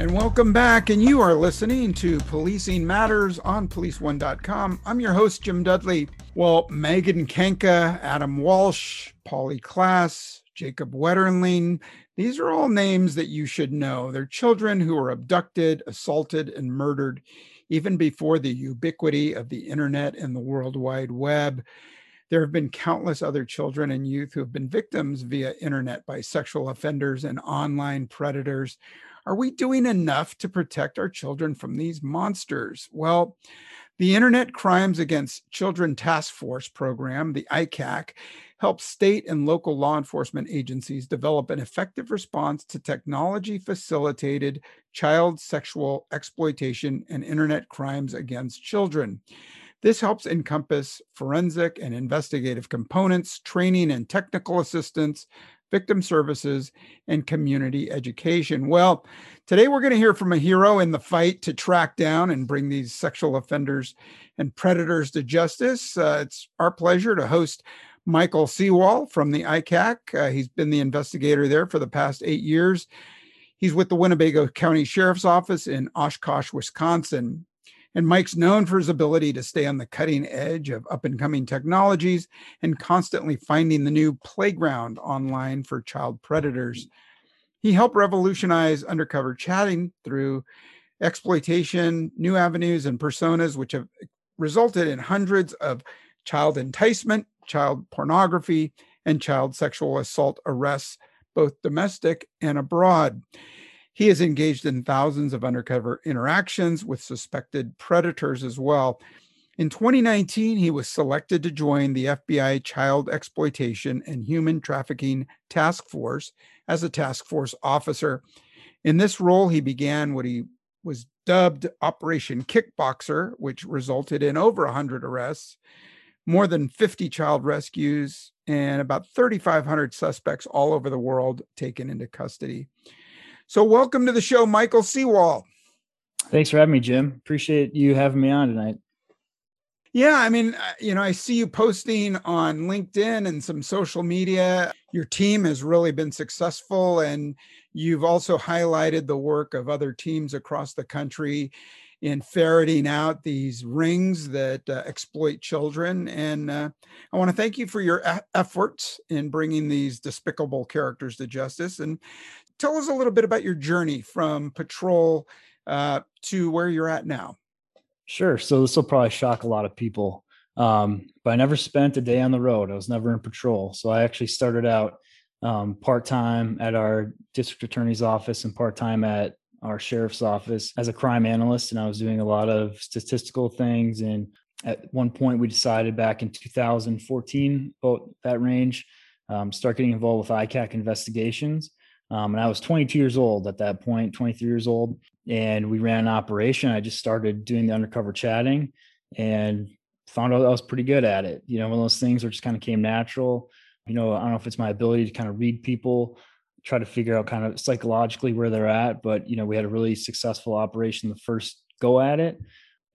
And welcome back. And you are listening to Policing Matters on policeone.com. I'm your host, Jim Dudley. Well, Megan Kanka, Adam Walsh, Polly Klaas, Jacob Wetterling, these are all names that you should know. They're children who were abducted, assaulted, and murdered even before the ubiquity of the internet and the World Wide Web. There have been countless other children and youth who have been victims via internet by sexual offenders and online predators are we doing enough to protect our children from these monsters? Well, the Internet Crimes Against Children Task Force program, the ICAC, helps state and local law enforcement agencies develop an effective response to technology facilitated child sexual exploitation and internet crimes against children. This helps encompass forensic and investigative components, training and technical assistance, victim services, and community education. Well, today we're going to hear from a hero in the fight to track down and bring these sexual offenders and predators to justice. Uh, it's our pleasure to host Michael Sewall from the ICAC. Uh, he's been the investigator there for the past eight years. He's with the Winnebago County Sheriff's Office in Oshkosh, Wisconsin. And Mike's known for his ability to stay on the cutting edge of up and coming technologies and constantly finding the new playground online for child predators. He helped revolutionize undercover chatting through exploitation, new avenues, and personas, which have resulted in hundreds of child enticement, child pornography, and child sexual assault arrests, both domestic and abroad. He is engaged in thousands of undercover interactions with suspected predators as well. In 2019, he was selected to join the FBI Child Exploitation and Human Trafficking Task Force as a task force officer. In this role, he began what he was dubbed Operation Kickboxer, which resulted in over 100 arrests, more than 50 child rescues, and about 3,500 suspects all over the world taken into custody. So, welcome to the show, Michael Seawall. Thanks for having me, Jim. Appreciate you having me on tonight. Yeah, I mean, uh, you know, I see you posting on LinkedIn and some social media. Your team has really been successful, and you've also highlighted the work of other teams across the country in ferreting out these rings that uh, exploit children. And uh, I want to thank you for your efforts in bringing these despicable characters to justice. And tell us a little bit about your journey from patrol uh, to where you're at now. Sure. So this will probably shock a lot of people. Um, but I never spent a day on the road. I was never in patrol. So I actually started out um, part time at our district attorney's office and part time at our sheriff's office as a crime analyst. And I was doing a lot of statistical things. And at one point, we decided back in 2014, about that range, um, start getting involved with ICAC investigations. Um, and I was 22 years old at that point, 23 years old. And we ran an operation. I just started doing the undercover chatting and found out I was pretty good at it. You know, one of those things where just kind of came natural. You know, I don't know if it's my ability to kind of read people, try to figure out kind of psychologically where they're at. But, you know, we had a really successful operation the first go at it.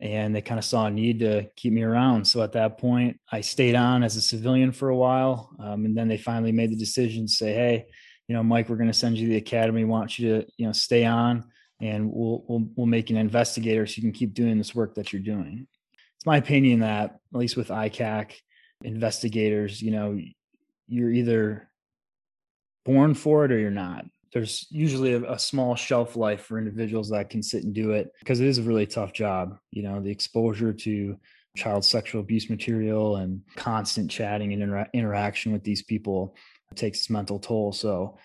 And they kind of saw a need to keep me around. So at that point, I stayed on as a civilian for a while. Um, and then they finally made the decision to say, hey, you know, Mike, we're going to send you to the academy. We want you to, you know, stay on and we'll, we'll, we'll make an investigator so you can keep doing this work that you're doing. It's my opinion that at least with ICAC investigators, you know, you're either born for it or you're not. There's usually a, a small shelf life for individuals that can sit and do it because it is a really tough job. You know, the exposure to child sexual abuse material and constant chatting and inter- interaction with these people takes its mental toll. So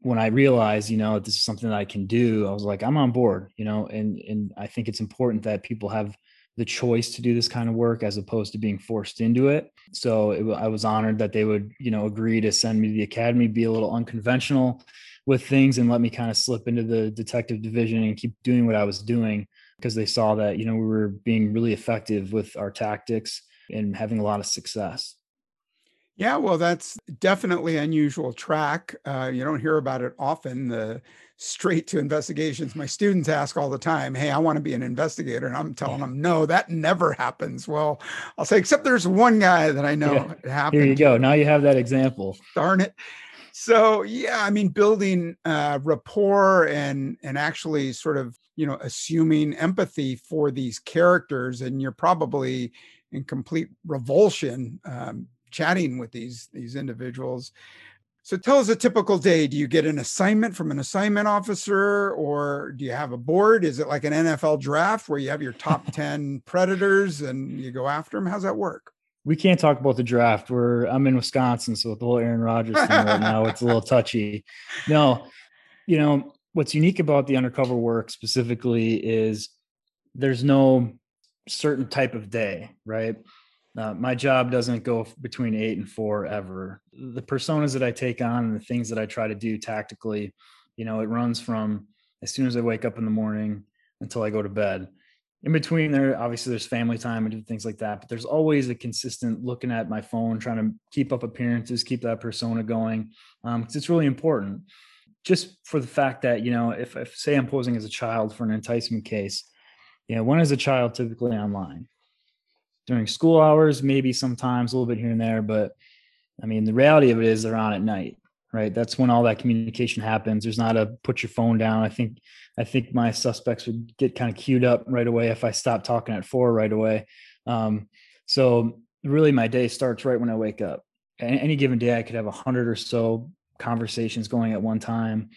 when I realized, you know, this is something that I can do, I was like, I'm on board, you know, and and I think it's important that people have the choice to do this kind of work as opposed to being forced into it. So it, I was honored that they would, you know, agree to send me to the academy, be a little unconventional with things and let me kind of slip into the detective division and keep doing what I was doing because they saw that, you know, we were being really effective with our tactics and having a lot of success. Yeah, well, that's definitely unusual track. Uh, you don't hear about it often. The straight to investigations. My students ask all the time, "Hey, I want to be an investigator," and I'm telling them, "No, that never happens." Well, I'll say, except there's one guy that I know yeah. Here you go. Now you have that example. Darn it. so yeah, I mean, building uh, rapport and and actually sort of you know assuming empathy for these characters, and you're probably in complete revulsion um, chatting with these these individuals. So tell us a typical day. Do you get an assignment from an assignment officer or do you have a board? Is it like an NFL draft where you have your top 10 predators and you go after them? How's that work? We can't talk about the draft. We're I'm in Wisconsin, so with the whole Aaron Rodgers thing right now, it's a little touchy. No, you know, what's unique about the undercover work specifically is there's no certain type of day, right? Uh, my job doesn't go between eight and four ever. The personas that I take on and the things that I try to do tactically, you know, it runs from as soon as I wake up in the morning until I go to bed. In between there, obviously there's family time and things like that, but there's always a consistent looking at my phone, trying to keep up appearances, keep that persona going. Um, cause it's really important just for the fact that, you know, if, if say I'm posing as a child for an enticement case, you know, when is a child typically online? During school hours, maybe sometimes a little bit here and there. But I mean, the reality of it is they're on at night, right? That's when all that communication happens. There's not a put your phone down. I think I think my suspects would get kind of queued up right away if I stopped talking at four right away. Um, so really, my day starts right when I wake up. Any given day, I could have a hundred or so conversations going at one time.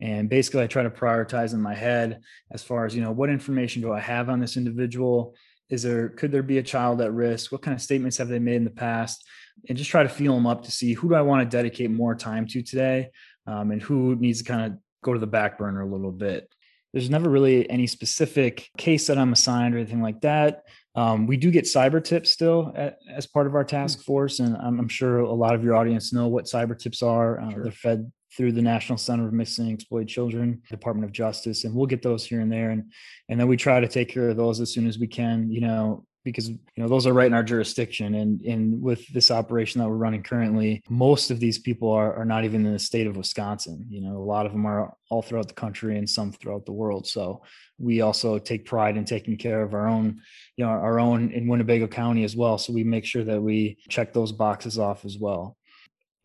And basically, I try to prioritize in my head as far as, you know, what information do I have on this individual? Is there could there be a child at risk? What kind of statements have they made in the past? And just try to feel them up to see who do i want to dedicate more time to today um, and who needs to kind of go to the back burner a little bit. There's never really any specific case that i'm assigned or anything like that. Um, we do get cyber tips still at, as part of our hmm. task force and I'm, I'm, sure a lot of your audience know what cyber tips are. Uh, sure. they're fed through the National Center of Missing and Exploited Children, Department of Justice, and we'll get those here and there, and and then we try to take care of those as soon as we can, you know, because you know those are right in our jurisdiction, and and with this operation that we're running currently, most of these people are are not even in the state of Wisconsin. You know, a lot of them are all throughout the country and some throughout the world. So we also take pride in taking care of our own, you know, our own in Winnebago County as well. So we make sure that we check those boxes off as well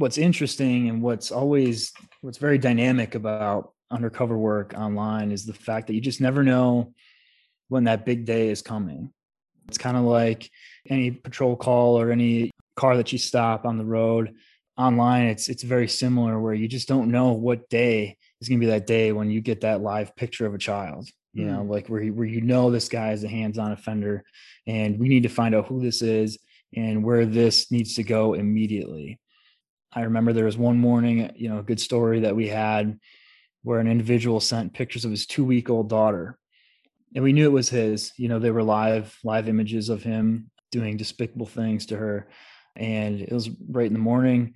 what's interesting and what's always what's very dynamic about undercover work online is the fact that you just never know when that big day is coming. It's kind of like any patrol call or any car that you stop on the road. Online it's it's very similar where you just don't know what day is going to be that day when you get that live picture of a child you know hmm. like where you, where you know this guy is a hands-on offender and we need to find out who this is and where this needs to go immediately I remember there was one morning, you know, a good story that we had where an individual sent pictures of his two week old daughter. And we knew it was his. You know, they were live, live images of him doing despicable things to her. And it was right in the morning.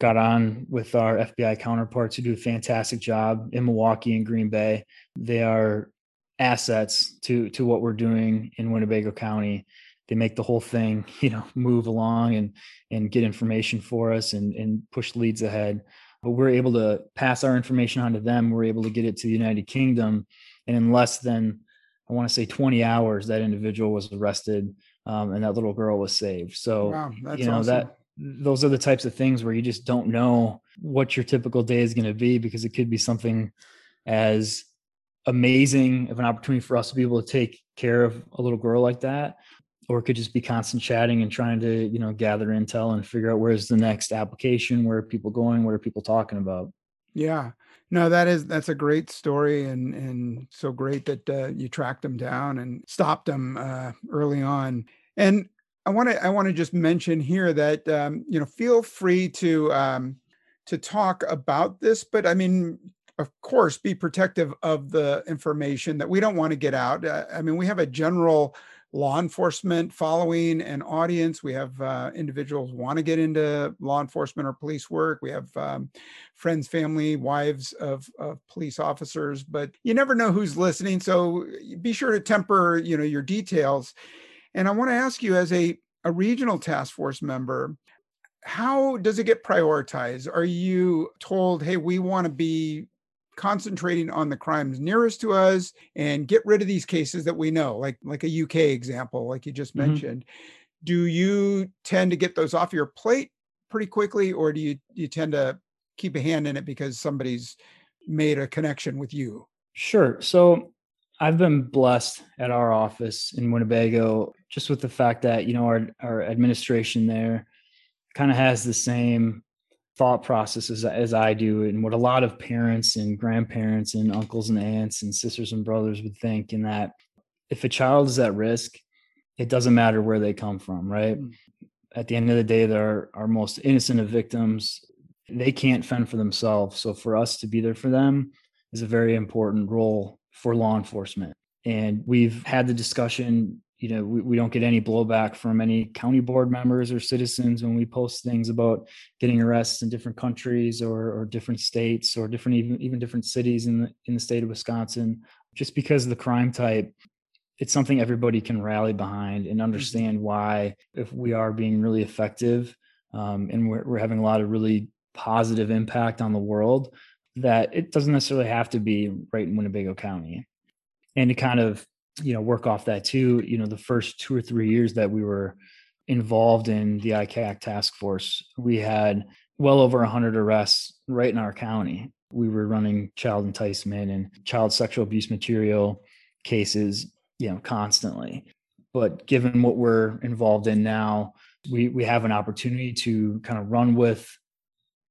Got on with our FBI counterparts who do a fantastic job in Milwaukee and Green Bay. They are assets to to what we're doing in Winnebago County they make the whole thing you know move along and and get information for us and and push leads ahead. But we're able to pass our information on to them. We're able to get it to the united kingdom and in less than i want to say 20 hours that individual was arrested um, and that little girl was saved. So wow, you know awesome. that those are the types of things where you just don't know what your typical day is going to be because it could be something as amazing of an opportunity for us to be able to take care of a little girl like that or it could just be constant chatting and trying to you know gather intel and figure out where's the next application where are people going what are people talking about. Yeah. No that is that's a great story and and so great that uh, you tracked them down and stopped them uh, early on. And i want to i want to just mention here that um, you know feel free to um, to talk about this but i mean of course be protective of the information that we don't want to get out. Uh, i mean we have a general law enforcement following and audience. We have uh, individuals want to get into law enforcement or police work. We have um, friends, family, wives of, of police officers, but you never know who's listening. So be sure to temper, you know, your details. And I want to ask you, as a a regional task force member, how does it get prioritized? Are you told, hey, we want to be concentrating on the crimes nearest to us and get rid of these cases that we know, like like a UK example, like you just mm-hmm. mentioned. Do you tend to get those off your plate pretty quickly, or do you you tend to keep a hand in it because somebody's made a connection with you? Sure. So I've been blessed at our office in Winnebago just with the fact that, you know, our, our administration there kind of has the same thought process as, as I do and what a lot of parents and grandparents and uncles and aunts and sisters and brothers would think in that if a child is at risk, it doesn't matter where they come from, right? Mm. At the end of the day, they're our most innocent of victims. They can't fend for themselves. So for us to be there for them is a very important role for law enforcement. And we've had the discussion, you know, we, we don't get any blowback from any county board members or citizens when we post things about getting arrests in different countries or, or different states or different even even different cities in the in the state of Wisconsin. Just because of the crime type it's something everybody can rally behind and mm-hmm. understand why if we are being really effective um, and we're, we're having a lot of really positive impact on the world that it doesn't necessarily have to be right in Winnebago County. And to kind of, you know, work off that too, you know, the first two or three years that we were involved in the ICAC task force, we had well over 100 arrests right in our county. We were running child enticement and child sexual abuse material cases, you know, constantly. But given what we're involved in now, we we have an opportunity to kind of run with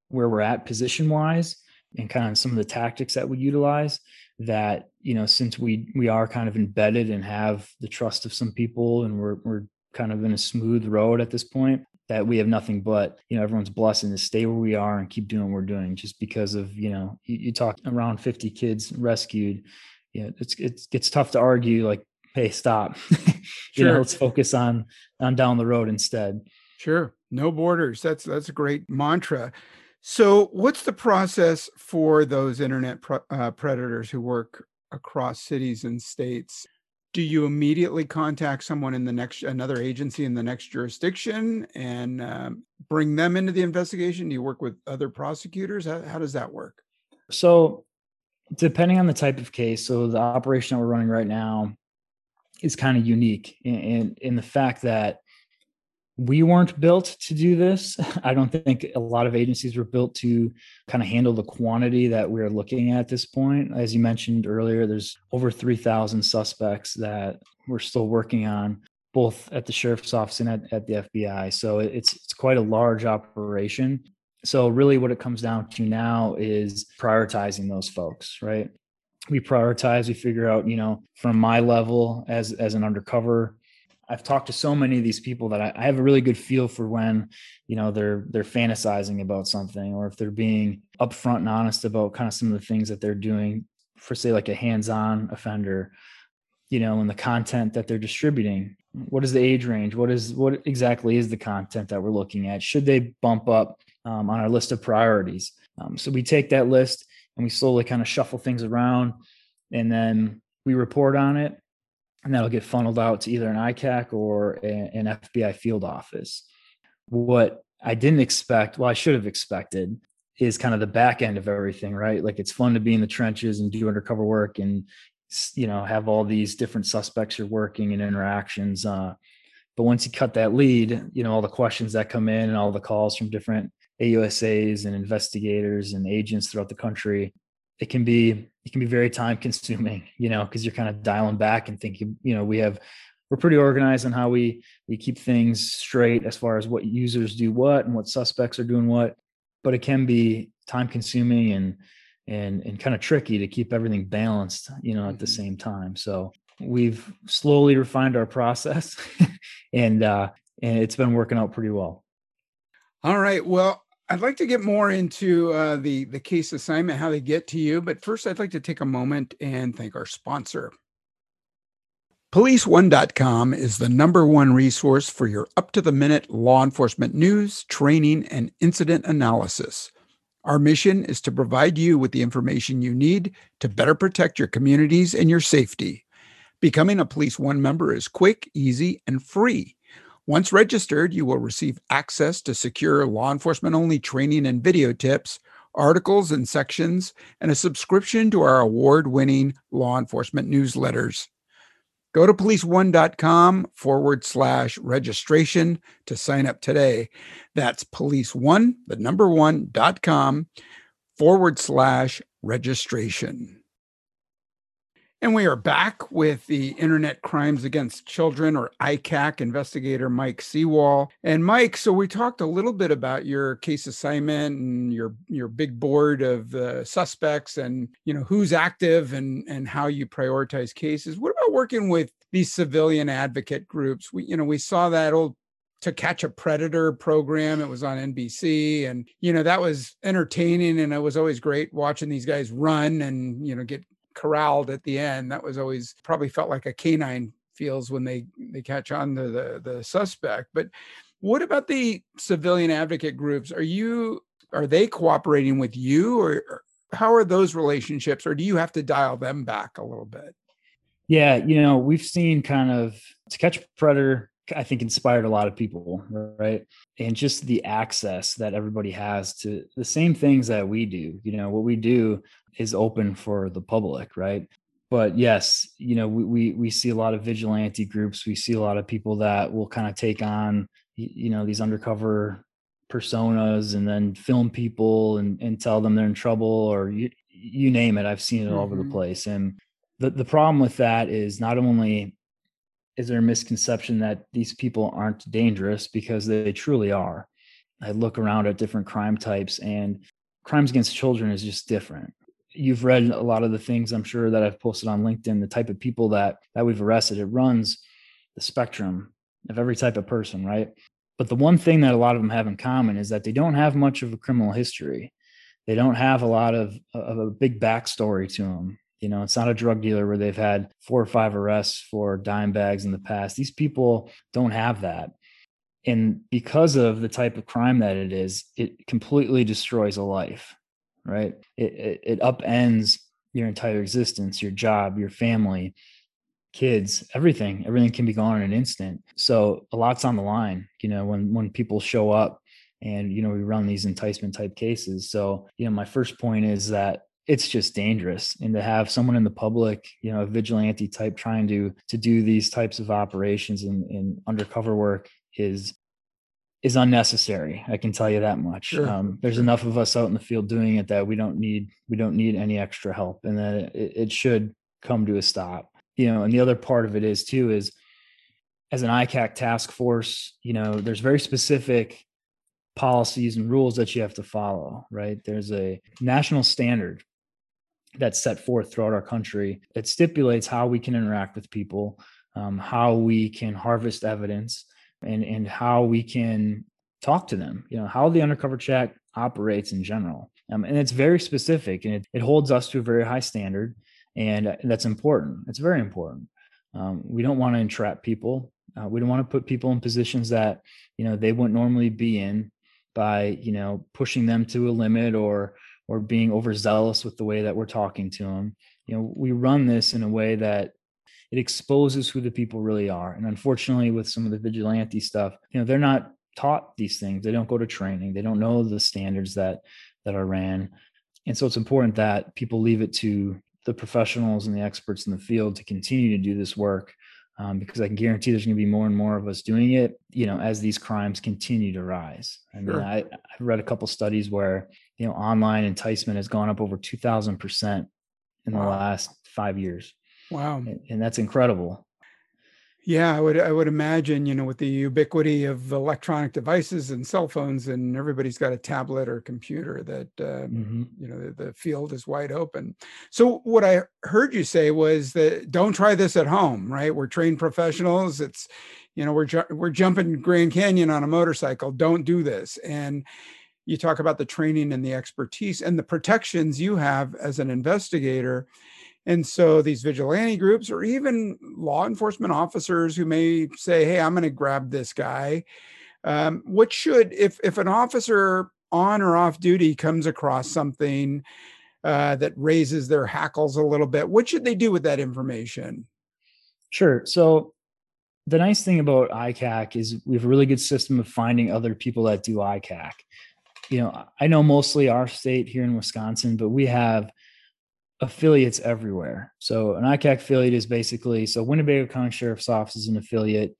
where we're at position wise and kind of some of the tactics that we utilize that you know since we we are kind of embedded and have the trust of some people and we're we're kind of in a smooth road at this point that we have nothing but you know everyone's blessing to stay where we are and keep doing what we're doing just because of you know you, you talk around 50 kids rescued you know it's it's gets tough to argue like hey stop. You sure. know let's focus on on down the road instead. Sure. No borders. That's that's a great mantra so, what's the process for those internet uh, predators who work across cities and states? Do you immediately contact someone in the next another agency in the next jurisdiction and um, bring them into the investigation? Do you work with other prosecutors? How, how does that work? So, depending on the type of case, so the operation that we're running right now is kind of unique in, in, in the fact that we weren't built to do this. I don't think a lot of agencies were built to kind of handle the quantity that we're looking at at this point. As you mentioned earlier, there's over 3,000 suspects that we're still working on, both at the sheriff's office and at, at the FBI. So it's it's quite a large operation. So really, what it comes down to now is prioritizing those folks, right? We prioritize. We figure out, you know, from my level as as an undercover I've talked to so many of these people that I, I, have a really good feel for when, you know, they're they're fantasizing about something or if they're being upfront and honest about kind of some of the things that they're doing for say like a hands-on offender, you know, and the content that they're distributing. What is the age range? What is what exactly is the content that we're looking at? Should they bump up um, on our list of priorities? Um, so we take that list and we slowly kind of shuffle things around, and then we report on it and that'll get funneled out to either an ICAC or a, an FBI field office. What I didn't expect, well, I should have expected, is kind of the back end of everything, right? Like it's fun to be in the trenches and do undercover work and you know have all these different suspects you're working and interactions. Uh, but once you cut that lead, you know all the questions that come in and all the calls from different AUSAs and investigators and agents throughout the country, it can be it can be very time consuming you know because you're kind of dialing back and thinking you know we have we're pretty organized on how we we keep things straight as far as what users do what and what suspects are doing what. But it can be time consuming and and and kind of tricky to keep everything balanced you know at the mm-hmm. same time. So we've slowly refined our process and uh and it's been working out pretty well. All right. Well I'd like to get more into uh, the the case assignment, how they get to you, but first, I'd like to take a moment and thank our sponsor. PoliceOne.com is the number one resource for your up to the minute law enforcement news, training, and incident analysis. Our mission is to provide you with the information you need to better protect your communities and your safety. Becoming a Police One member is quick, easy, and free. Once registered, you will receive access to secure law enforcement only training and video tips, articles and sections, and a subscription to our award winning law enforcement newsletters. Go to policeone.com forward slash registration to sign up today. That's policeone, the number one dot com forward slash registration. And we are back with the Internet Crimes Against Children, or ICAC investigator Mike Seawall. And Mike, so we talked a little bit about your case assignment and your your big board of uh, suspects, and you know who's active and and how you prioritize cases. What about working with these civilian advocate groups? We you know we saw that old to catch a predator program it was on nbc and you know that was entertaining and it was always great watching these guys run and you know get corralled at the end. That was always probably felt like a canine feels when they they catch on to the the suspect. But what about the civilian advocate groups? Are you are they cooperating with you or, how are those relationships or do you have to dial them back a little bit? Yeah, you know, we've seen kind of to catch a predator I think inspired a lot of people, right? And just the access that everybody has to the same things that we do. You know, what we do is open for the public, right? But yes, you know, we we, we see a lot of vigilante groups. We see a lot of people that will kind of take on, you know, these undercover personas and then film people and, and tell them they're in trouble or you, you name it. I've seen it mm-hmm. all over the mm-hmm. place. And the, the problem with that is not only is there a misconception that these people aren't dangerous because they truly are. I look around at different crime types and crimes against children is just different. You've read a lot of the things I'm sure that I've posted on LinkedIn, the type of people that that we've arrested. It runs the spectrum of every type of person, right? But the one thing that a lot of them have in common is that they don't have much of a criminal history. They don't have a lot of, of a big backstory to them. You know, it's not a drug dealer where they've had four or five arrests for dime bags in the past. These people don't have that. And because of the type of crime that it is, it completely destroys a life, right? It, it, it upends your entire existence, your job, your family, kids, everything. Everything can be gone in an instant. So a lot's on the line, you know, when when people show up and you know we run these enticement type cases. So, you know, my first point is that it's just dangerous. And to have someone in the public you know a vigilante type trying to to do these types of operations and, and undercover work is is unnecessary. I can tell you that much. Sure. um, there's enough of us out in the field doing it that we don't need we don't need any extra help and that it, it should come to a stop. You know and the other part of it is too is as an icac task force you know there's very specific policies and rules that you have to follow right? There's a national standard that's set forth throughout our country. It stipulates how we can interact with people, um, how we can harvest evidence, and and how we can talk to them. You know how the undercover chat operates in general, um, and it's very specific, and it, it holds us to a very high standard, and that's important. It's very important. Um, we don't want to entrap people. Uh, we don't want to put people in positions that you know they wouldn't normally be in by you know pushing them to a limit or or being overzealous with the way that we're talking to them. You know, we run this in a way that it exposes who the people really are. And unfortunately, with some of the vigilante stuff, you know, they're not taught these things. They don't go to training. They don't know the standards that that are ran. And so it's important that people leave it to the professionals and the experts in the field to continue to do this work um, because I can guarantee there's going to be more and more of us doing it, you know, as these crimes continue to rise. I mean, I, I've read a couple studies where, you know, online enticement has gone up over 2000% in wow. the last five years. Wow. And, and that's incredible. Yeah, I would I would imagine, you know, with the ubiquity of electronic devices and cell phones, and everybody's got a tablet or computer, that uh, mm-hmm. you know the, the, field is wide open. So what I heard you say was that don't try this at home, right? We're trained professionals. It's you know we're ju- we're jumping Grand Canyon on a motorcycle. Don't do this. And you talk about the training and the expertise and the protections you have as an investigator and so these vigilante groups, or even law enforcement officers who may say, "Hey, I'm going to grab this guy," um, what should if if an officer on or off duty comes across something uh, that raises their hackles a little bit, what should they do with that information? Sure. So the nice thing about ICAC is we have a really good system of finding other people that do ICAC. You know, I know mostly our state here in Wisconsin, but we have affiliates everywhere. So an ICAC affiliate is basically so Winnebago County Sheriff's Office is an affiliate.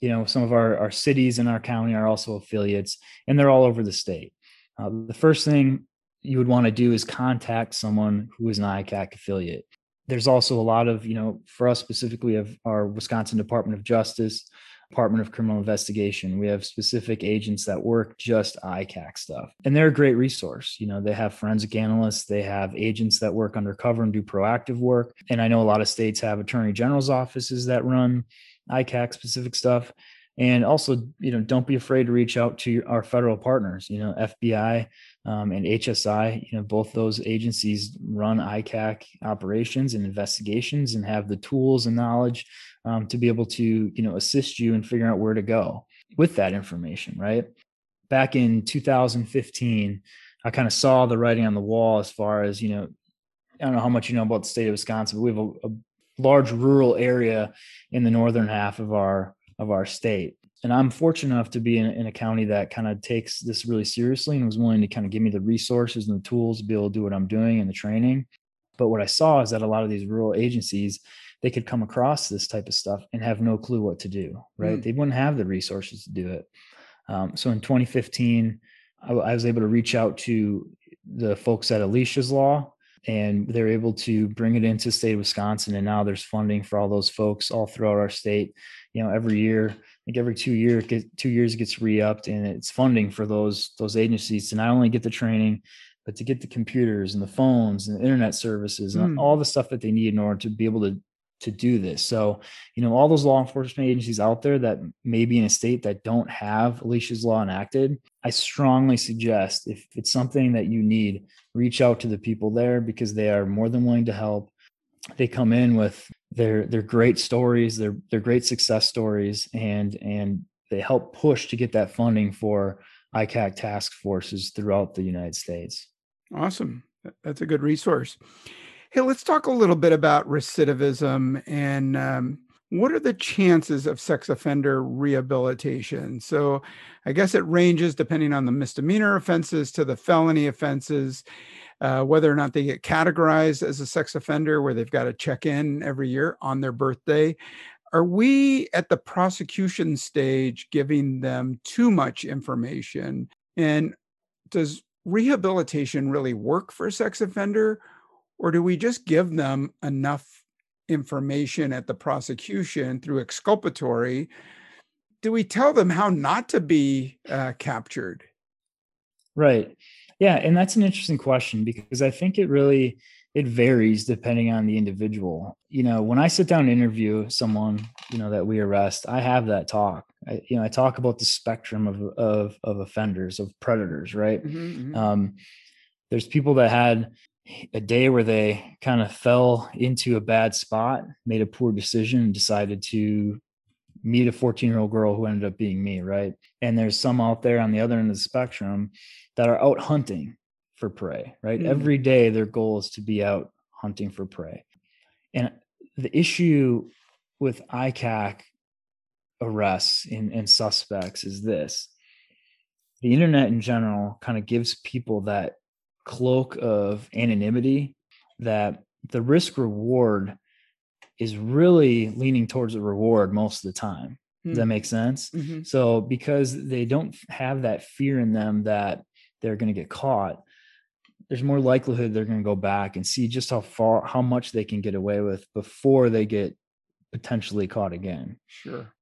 You know, some of our, our cities in our county are also affiliates, and they're all over the state. Uh, the first thing you would want to do is contact someone who is an ICAC affiliate. There's also a lot of, you know, for us specifically of our Wisconsin Department of Justice, Department of Criminal Investigation. We have specific agents that work just ICAC stuff. And they're a great resource. You know, they have forensic analysts, they have agents that work undercover and do proactive work. And I know a lot of states have attorney general's offices that run ICAC specific stuff. And also, you know, don't be afraid to reach out to our federal partners, you know, FBI um, and HSI, you know, both those agencies run ICAC operations and investigations and have the tools and knowledge um, to be able to, you know, assist you in figuring out where to go with that information, right? Back in 2015, I kind of saw the writing on the wall as far as, you know, I don't know how much you know about the state of Wisconsin, but we have a, a large rural area in the northern half of our of our state. And I'm fortunate enough to be in, in a county that kind of takes this really seriously and was willing to kind of give me the resources and the tools to be able to do what I'm doing and the training. But what I saw is that a lot of these rural agencies, they could come across this type of stuff and have no clue what to do, right? Mm. They wouldn't have the resources to do it. Um, so in 2015, I, I was able to reach out to the folks at Alicia's Law and they're able to bring it into state of Wisconsin. And now there's funding for all those folks all throughout our state. You know, every year, like every two year, two years gets re-upped, and it's funding for those those agencies to not only get the training, but to get the computers and the phones and the internet services and mm. all the stuff that they need in order to be able to to do this. So, you know, all those law enforcement agencies out there that may be in a state that don't have Alicia's Law enacted, I strongly suggest if it's something that you need, reach out to the people there because they are more than willing to help. They come in with their their great stories, they're they're great success stories, and and they help push to get that funding for ICAC task forces throughout the United States. Awesome. That's a good resource. Hey, let's talk a little bit about recidivism and um, what are the chances of sex offender rehabilitation? So, I guess it ranges depending on the misdemeanor offenses to the felony offenses, uh, whether or not they get categorized as a sex offender, where they've got to check in every year on their birthday. Are we at the prosecution stage giving them too much information? And does rehabilitation really work for a sex offender? Or do we just give them enough information at the prosecution through exculpatory? Do we tell them how not to be uh, captured? Right. Yeah, and that's an interesting question because I think it really it varies depending on the individual. You know, when I sit down and interview someone, you know, that we arrest, I have that talk. I, you know, I talk about the spectrum of of of offenders, of predators, right? Mm-hmm, mm-hmm. Um, there's people that had a day where they kind of fell into a bad spot, made a poor decision, and decided to meet a 14 year old girl who ended up being me, right? And there's some out there on the other end of the spectrum that are out hunting for prey, right? Mm. Every day their goal is to be out hunting for prey. And the issue with ICAC arrests and, and suspects is this the internet in general kind of gives people that cloak of anonymity that the risk reward is really leaning towards the reward most of the time. Does that hmm. make sense? Mm-hmm. So because they don't have that fear in them that they're going to get caught, there's more likelihood they're going to go back and see just how far how much they can get away with before they get potentially caught again. Sure.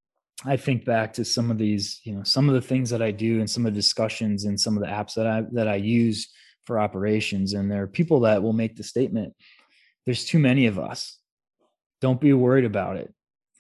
I think back to some of these, you know, some of the things that I do and some of the discussions and some of the apps that I that I use for operations. And there are people that will make the statement, there's too many of us. Don't be worried about it.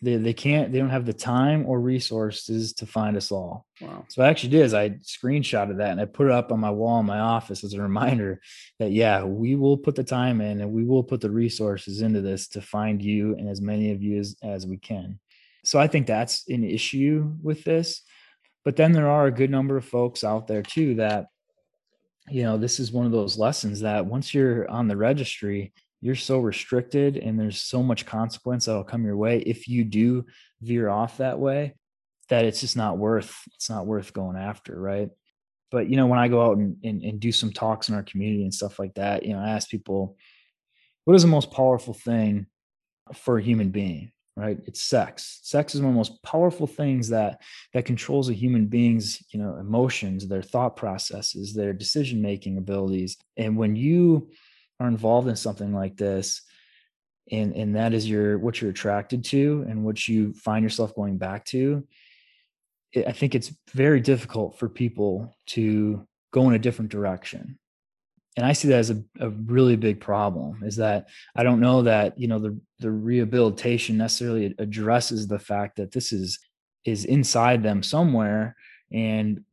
They, they can't, they don't have the time or resources to find us all. Wow. So I actually did is I screenshotted that and I put it up on my wall in my office as a reminder that, yeah, we will put the time in and we will put the resources into this to find you and as many of you as, as we can. So I think that's an issue with this. But then there are a good number of folks out there too that you know, this is one of those lessons that once you're on the registry, you're so restricted and there's so much consequence that'll come your way if you do veer off that way that it's just not worth it's not worth going after right but you know when i go out and, and, and do some talks in our community and stuff like that you know i ask people what is the most powerful thing for a human being? Right? It's sex. Sex is one of the most powerful things that that controls a human being's, you know, emotions, their thought processes, their decision making abilities. And when you are involved in something like this, and and that is your what you're attracted to and what you find yourself going back to i think it's very difficult for people to go in a different direction. And i see that as a, a really big problem is that i don't know that you know the the rehabilitation necessarily addresses the fact that this is is inside them somewhere and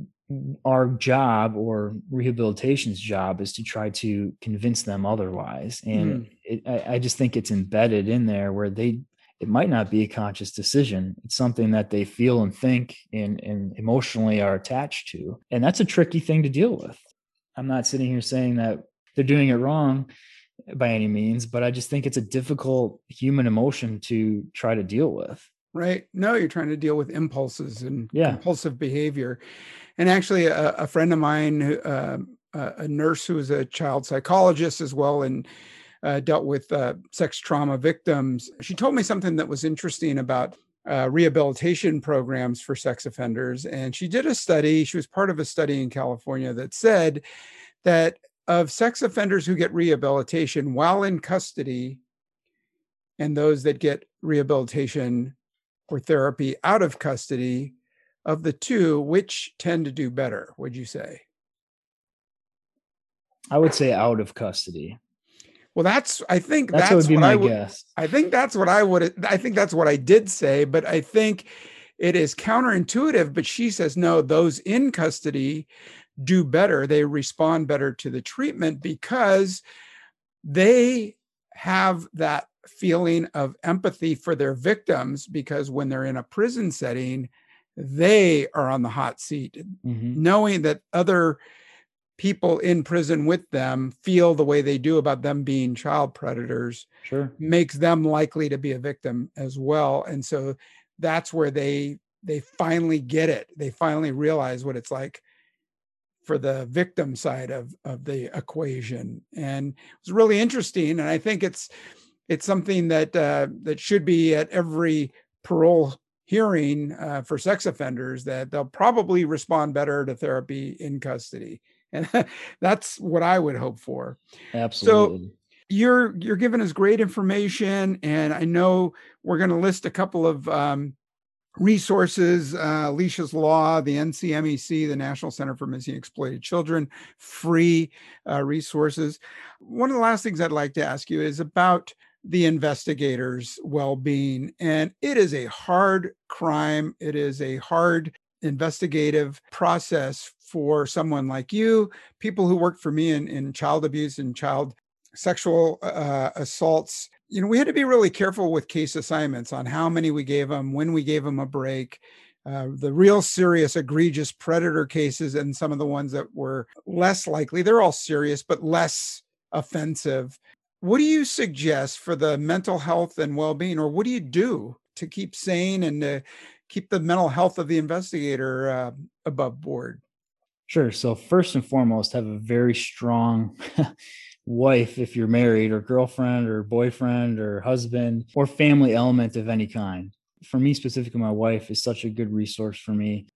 our job or rehabilitation's job is to try to convince them otherwise. And mm. it, I, I, just think it's embedded in there where they it might not be a conscious decision. It's something that they feel and think and, and emotionally are attached to. And that's a tricky thing to deal with. I'm not sitting here saying that they're doing it wrong by any means but i just think it's a difficult human emotion to try to deal with. Right. No you're trying to deal with impulses and yeah. compulsive behavior and actually a, a friend of mine uh, a nurse who was a child psychologist as well and uh, dealt with uh, sex trauma victims she told me something that was interesting about uh, rehabilitation programs for sex offenders. And she did a study she was part of a study in california that said that of sex offenders who get rehabilitation while in custody and those that get rehabilitation or therapy out of custody, of the two, which tend to do better, would you say? I would say out of custody. Well, that's I think that's, that's what, I would. Guess. I think that's what I would. I think that's what I did say, but I think it is counterintuitive. But she says no; those in custody do better. They respond better to the treatment because they have that feeling of empathy for their victims because when they're in a prison setting, they are on the hot seat, mm-hmm. knowing that other people in prison with them feel the way they do about them being child predators sure. makes them likely to be a victim as well. And so that's where they they finally get it. They finally realize what it's like for the victim side of of the equation. And it's really interesting and i think it's it's something that uh, that should be at every parole hearing uh, for sex offenders that they'll probably respond better to therapy in custody. And that's what i would hope for. Absolutely. so you're you're giving us great information and i know we're going to list a couple of um, resources uh, alicia's law the ncmec the national center for missing exploited children free uh, resources. One of the last things i'd like to ask you is about the investigator's well being. And it is a hard crime, it is a hard investigative process for someone like you, people who worked for me in, in child abuse and child sexual uh, assaults. You know, we had to be really careful with case assignments on how many we gave them, when we gave them a break. Uh, the real serious, egregious predator cases, and some of the ones that were less likely, they're all serious, but less offensive what do you suggest for the mental health and well-being or what do you do to keep sane and to keep the mental health of the investigator uh, above board? Sure so first and foremost have a very strong wife if you're married or girlfriend or boyfriend or husband or family element of any kind. For me specifically my wife is such a good resource for me.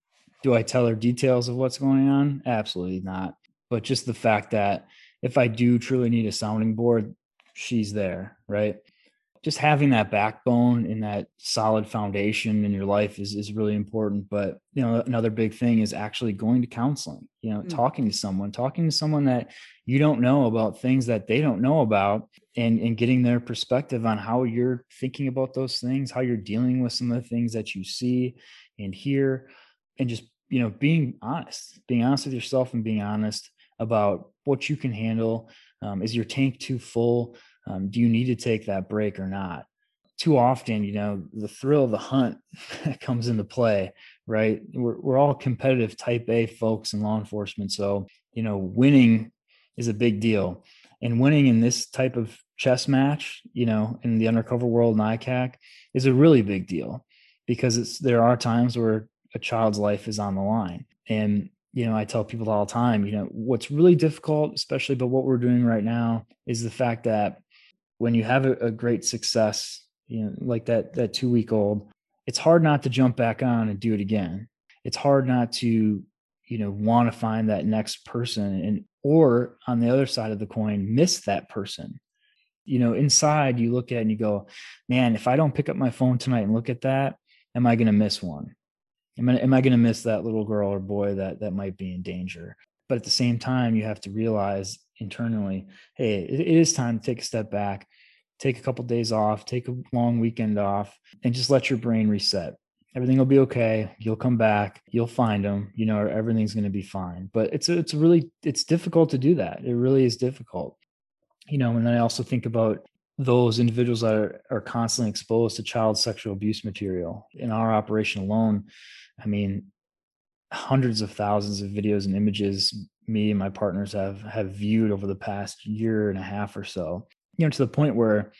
Do i tell her details of what's going on? Absolutely not. But just the fact that if i do truly need a sounding board she's there, right? Just having that backbone and that solid foundation in your life is is really important. But you know, another big thing is actually going to counseling. You know, mm. talking to someone, talking to someone that you don't know about things that they don't know about, and and getting their perspective on how you're thinking about those things, how you're dealing with some of the things that you see and hear, and just you know, being honest, being honest with yourself, and being honest about what you can handle um, is your tank too full? Um, do you need to take that break or not? Too often, you know, the thrill of the hunt comes into play, right? We're, we're all competitive type A folks in law enforcement. So, you know, winning is a big deal. And winning in this type of chess match, you know, in the undercover world and ICAC is a really big deal because it's there are times where a child's life is on the line. And you know, I tell people all the time, you know, what's really difficult, especially but what we're doing right now, is the fact that when you have a, a great success, you know, like that that two week old, it's hard not to jump back on and do it again. It's hard not to, you know, want to find that next person and or on the other side of the coin, miss that person. You know, inside you look at and you go, man, if I don't pick up my phone tonight and look at that, am I going to miss one? Am I, am I going to miss that little girl or boy that that might be in danger? But at the same time, you have to realize internally, hey, it, it is time to take a step back, take a couple of days off, take a long weekend off, and just let your brain reset. Everything will be okay. You'll come back. You'll find them. You know, everything's going to be fine. But it's it's really it's difficult to do that. It really is difficult. You know, and then I also think about those individuals that are, are constantly exposed to child sexual abuse material in our operation alone i mean hundreds of thousands of videos and images me and my partners have have viewed over the past year and a half or so you know to the point where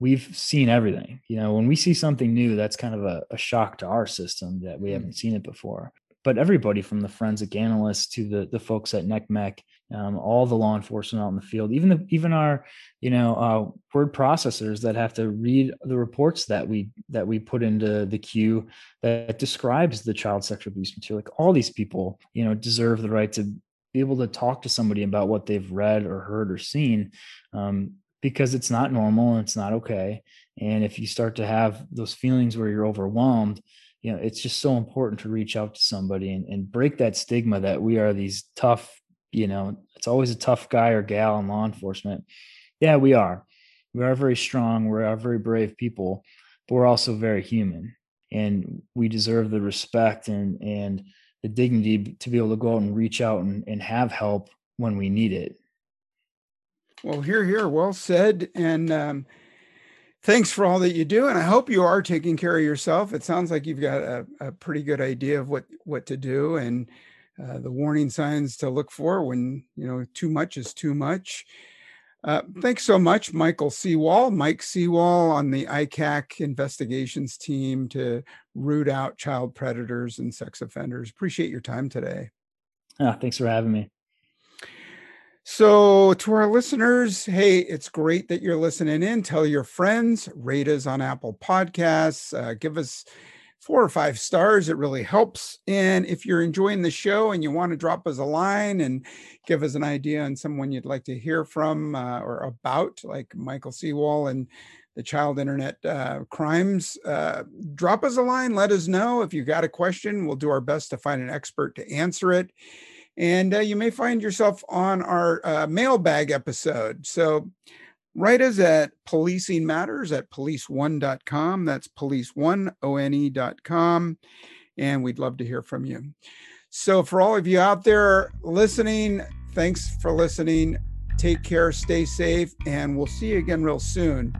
we've seen everything you know when we see something new that's kind of a, a shock to our system that we mm. haven't seen it before but everybody from the forensic analysts to the the folks at NCMEC, um, all the law enforcement out in the field, even the even our you know uh, word processors that have to read the reports that we that we put into the queue that describes the child sexual abuse material. Like all these people, you know, deserve the right to be able to talk to somebody about what they've read or heard or seen. Um, because it's not normal and it's not okay. And if you start to have those feelings where you're overwhelmed, you know it's just so important to reach out to somebody and, and break that stigma that we are these tough you know it's always a tough guy or gal in law enforcement. Yeah we are. We are very strong. We're very brave people but we're also very human. And we deserve the respect and and the dignity to be able to go out and reach out and, and have help when we need it. Well here here. Well said. And um thanks for all that you do. And i hope you are taking care of yourself. It sounds like you've got a, a pretty good idea of what what to do. And uh, the warning signs to look for when you know too much is too much. Uh, thanks so much michael seawall mike seawall on the icac investigations team to root out child predators and sex offenders. Appreciate your time today. Ah, thanks for having me. So, to our listeners, hey, it's great that you're listening in. Tell your friends, rate us on Apple Podcasts, uh, give us four or five stars. It really helps. And if you're enjoying the show and you want to drop us a line and give us an idea on someone you'd like to hear from uh, or about, like Michael Seawall and the child internet uh, crimes, uh, drop us a line. Let us know if you got a question. We'll do our best to find an expert to answer it and uh, you may find yourself on our uh, mailbag episode. So write us at policing matters at police1.com. That's police1one.com. And we'd love to hear from you. So for all of you out there listening, thanks for listening. Take care, stay safe, and we'll see you again real soon